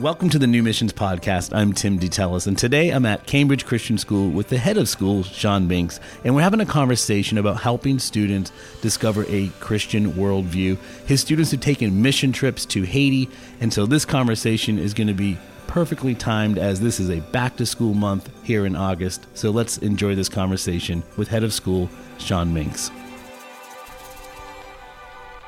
Welcome to the New Missions Podcast. I'm Tim DeTellis, and today I'm at Cambridge Christian School with the head of school, Sean Binks, and we're having a conversation about helping students discover a Christian worldview. His students have taken mission trips to Haiti, and so this conversation is going to be perfectly timed as this is a back to school month here in August. So let's enjoy this conversation with head of school, Sean Binks.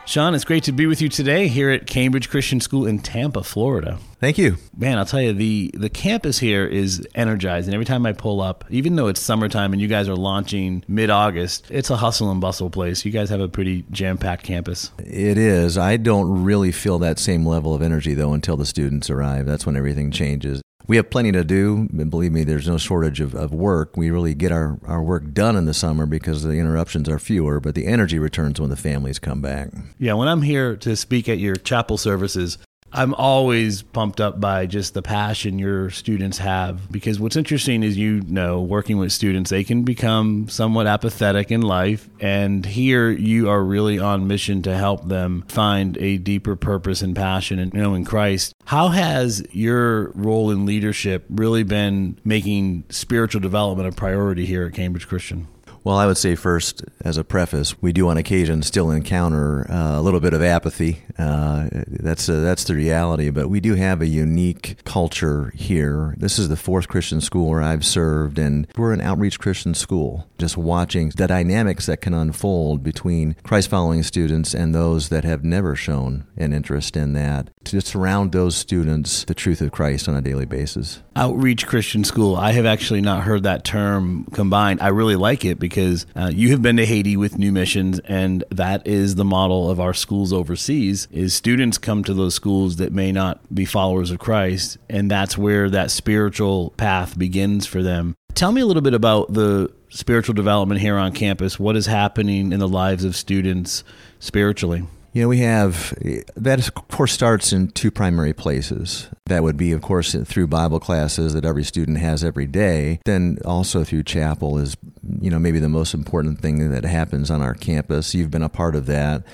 Sean, it's great to be with you today here at Cambridge Christian School in Tampa, Florida. Thank you. Man, I'll tell you, the, the campus here is energized. And every time I pull up, even though it's summertime and you guys are launching mid August, it's a hustle and bustle place. You guys have a pretty jam packed campus. It is. I don't really feel that same level of energy, though, until the students arrive. That's when everything changes. We have plenty to do. And believe me, there's no shortage of, of work. We really get our, our work done in the summer because the interruptions are fewer, but the energy returns when the families come back. Yeah, when I'm here to speak at your chapel services, I'm always pumped up by just the passion your students have because what's interesting is you know working with students they can become somewhat apathetic in life and here you are really on mission to help them find a deeper purpose and passion in knowing Christ. How has your role in leadership really been making spiritual development a priority here at Cambridge Christian? Well, I would say first, as a preface, we do on occasion still encounter uh, a little bit of apathy. Uh, that's uh, that's the reality, but we do have a unique culture here. This is the fourth Christian school where I've served, and we're an outreach Christian school. Just watching the dynamics that can unfold between Christ-following students and those that have never shown an interest in that, to surround those students the truth of Christ on a daily basis. Outreach Christian School. I have actually not heard that term combined. I really like it because uh, you have been to Haiti with New Missions, and that is the model of our schools overseas. Is students come to those schools that may not be followers of Christ, and that's where that spiritual path begins for them. Tell me a little bit about the spiritual development here on campus. What is happening in the lives of students spiritually? You know, we have that, of course, starts in two primary places. That would be, of course, through Bible classes that every student has every day. Then also through chapel is, you know, maybe the most important thing that happens on our campus. You've been a part of that.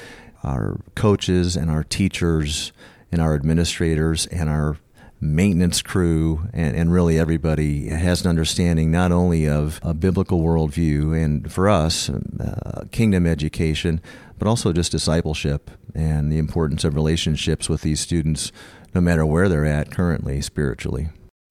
Our coaches and our teachers and our administrators and our maintenance crew and, and really everybody has an understanding not only of a biblical worldview and for us, uh, kingdom education, but also just discipleship and the importance of relationships with these students, no matter where they're at currently spiritually.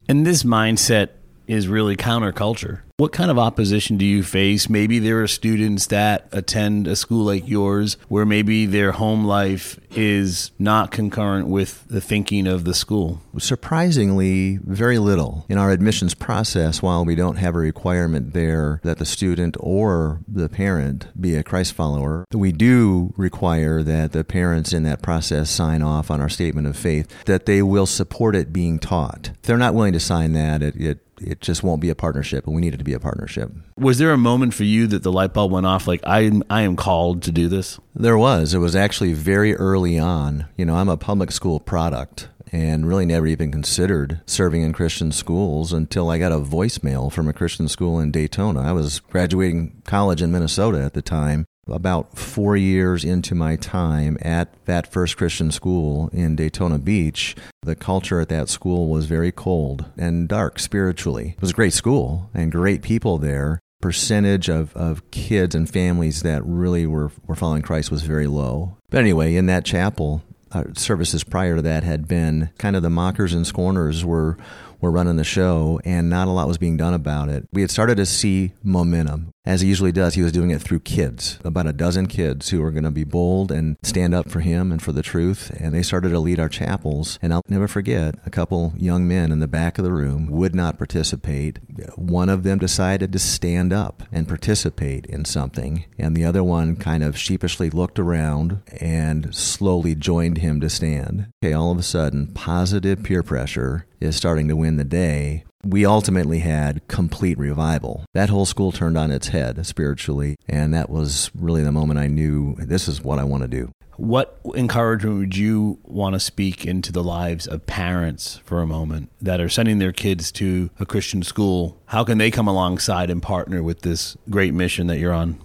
And this mindset is really counterculture. What kind of opposition do you face? Maybe there are students that attend a school like yours where maybe their home life is not concurrent with the thinking of the school. Surprisingly, very little. In our admissions process, while we don't have a requirement there that the student or the parent be a Christ follower, we do require that the parents in that process sign off on our statement of faith that they will support it being taught. If they're not willing to sign that, it, it it just won't be a partnership, and we need it to be a partnership. Was there a moment for you that the light bulb went off? Like I, I am called to do this. There was. It was actually very early on. You know, I'm a public school product, and really never even considered serving in Christian schools until I got a voicemail from a Christian school in Daytona. I was graduating college in Minnesota at the time, about four years into my time at that first Christian school in Daytona Beach, the culture at that school was very cold and dark spiritually. It was a great school and great people there. Percentage of, of kids and families that really were, were following Christ was very low. But anyway, in that chapel, uh, services prior to that had been kind of the mockers and scorners were were running the show, and not a lot was being done about it. We had started to see momentum. As he usually does, he was doing it through kids, about a dozen kids who were going to be bold and stand up for him and for the truth. And they started to lead our chapels. And I'll never forget a couple young men in the back of the room would not participate. One of them decided to stand up and participate in something, and the other one kind of sheepishly looked around and slowly joined him to stand. Okay, all of a sudden, positive peer pressure is starting to win the day, we ultimately had complete revival. That whole school turned on its head spiritually, and that was really the moment I knew this is what I want to do. What encouragement would you want to speak into the lives of parents for a moment that are sending their kids to a Christian school? How can they come alongside and partner with this great mission that you're on?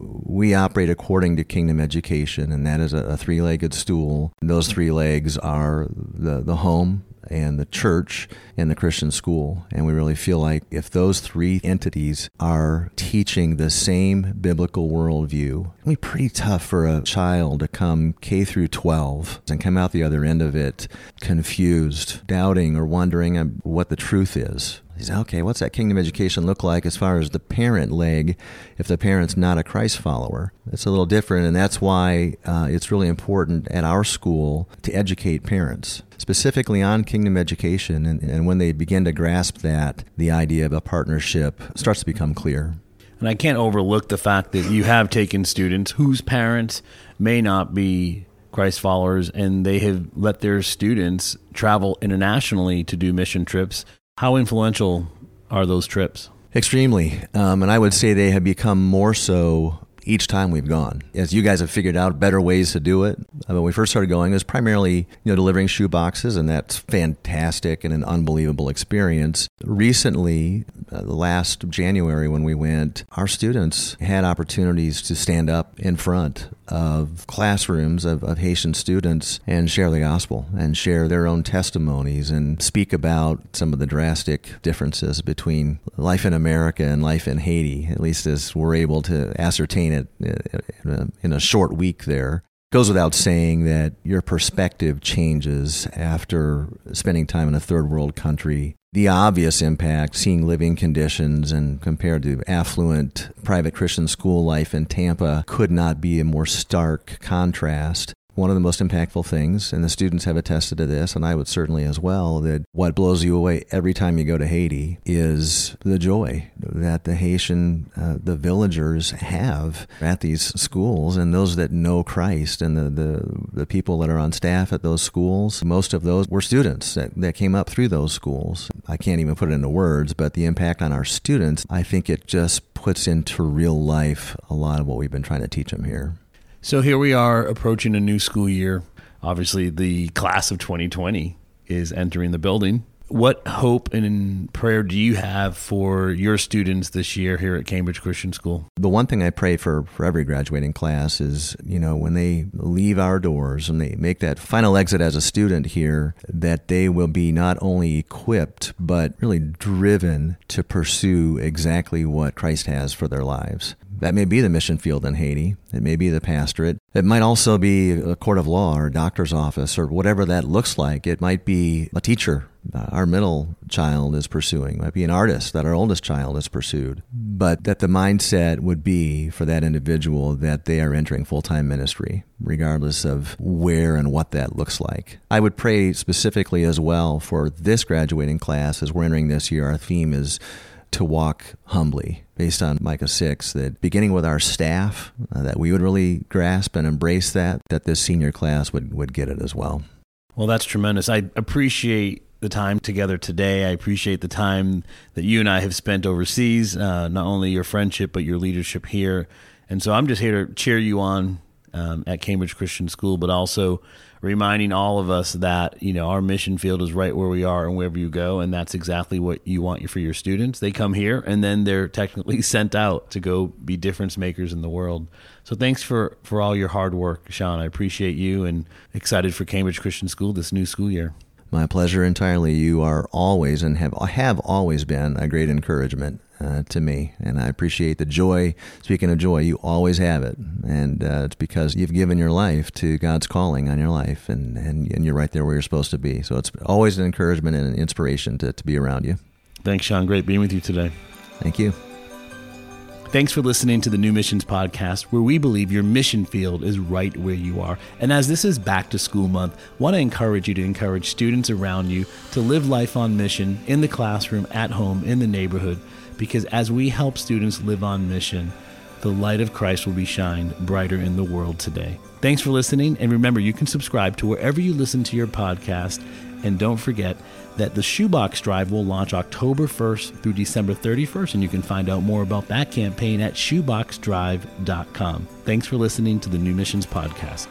we operate according to kingdom education, and that is a, three legged stool. Those three legs are the, the home, and the church and the Christian school. And we really feel like if those three entities are teaching the same biblical worldview, it'd be pretty tough for a child to come K through 12 and come out the other end of it confused, doubting, or wondering uh, what the truth is. He said, okay, what's that kingdom education look like as far as the parent leg if the parent's not a Christ follower? It's a little different, and that's why uh, it's really important at our school to educate parents specifically on kingdom education. And, and when they begin to grasp that, the idea of a partnership starts to become clear. And I can't overlook the fact that you have taken students whose parents may not be Christ followers and they have let their students travel internationally to do mission trips. How influential are those trips? Extremely. Um, and I would say they have become more so each time we've gone. As you guys have figured out better ways to do it, uh, when we first started going, it was primarily you know delivering shoe boxes, and that's fantastic and an unbelievable experience. Recently, uh, last January when we went, our students had opportunities to stand up in front of classrooms of, of Haitian students and share the gospel and share their own testimonies and speak about some of the drastic differences between life in America and life in Haiti, at least as we're able to ascertain it uh, in a, in a short week there. Goes without saying that your perspective changes after spending time in a third world country the obvious impact, seeing living conditions and compared to affluent private Christian school life in Tampa, could not be a more stark contrast one of the most impactful things, and the students have attested to this, and I would certainly as well, that what blows you away every time you go to Haiti is the joy that the Haitian, uh, the villagers have at these schools, and those that know Christ, and the, the, the people that are on staff at those schools, most of those were students that, that came up through those schools. I can't even put it into words, but the impact on our students, I think it just puts into real life a lot of what we've been trying to teach them here. So here we are approaching a new school year. Obviously, the class of 2020 is entering the building. What hope and prayer do you have for your students this year here at Cambridge Christian School? The one thing I pray for for every graduating class is, you know, when they leave our doors and they make that final exit as a student here, that they will be not only equipped but really driven to pursue exactly what Christ has for their lives. That may be the mission field in Haiti. It may be the pastorate. It might also be a court of law or a doctor's office or whatever that looks like. It might be a teacher our middle child is pursuing. Might be an artist that our oldest child has pursued. But that the mindset would be for that individual that they are entering full time ministry, regardless of where and what that looks like. I would pray specifically as well for this graduating class as we're entering this year. Our theme is to walk humbly based on Micah 6 that beginning with our staff uh, that we would really grasp and embrace that that this senior class would would get it as well. Well, that's tremendous. I appreciate the time together today. I appreciate the time that you and I have spent overseas, uh, not only your friendship but your leadership here. And so I'm just here to cheer you on um, at Cambridge Christian School, but also reminding all of us that you know our mission field is right where we are and wherever you go and that's exactly what you want for your students they come here and then they're technically sent out to go be difference makers in the world so thanks for for all your hard work sean i appreciate you and excited for cambridge christian school this new school year my pleasure entirely. You are always and have have always been a great encouragement uh, to me, and I appreciate the joy. Speaking of joy, you always have it, and uh, it's because you've given your life to God's calling on your life, and, and and you're right there where you're supposed to be. So it's always an encouragement and an inspiration to, to be around you. Thanks, Sean. Great being with you today. Thank you. Thanks for listening to the New Missions Podcast, where we believe your mission field is right where you are. And as this is back to school month, want to encourage you to encourage students around you to live life on mission in the classroom, at home, in the neighborhood, because as we help students live on mission, the light of Christ will be shined brighter in the world today. Thanks for listening, and remember, you can subscribe to wherever you listen to your podcast. And don't forget, that the Shoebox Drive will launch October 1st through December 31st, and you can find out more about that campaign at shoeboxdrive.com. Thanks for listening to the New Missions Podcast.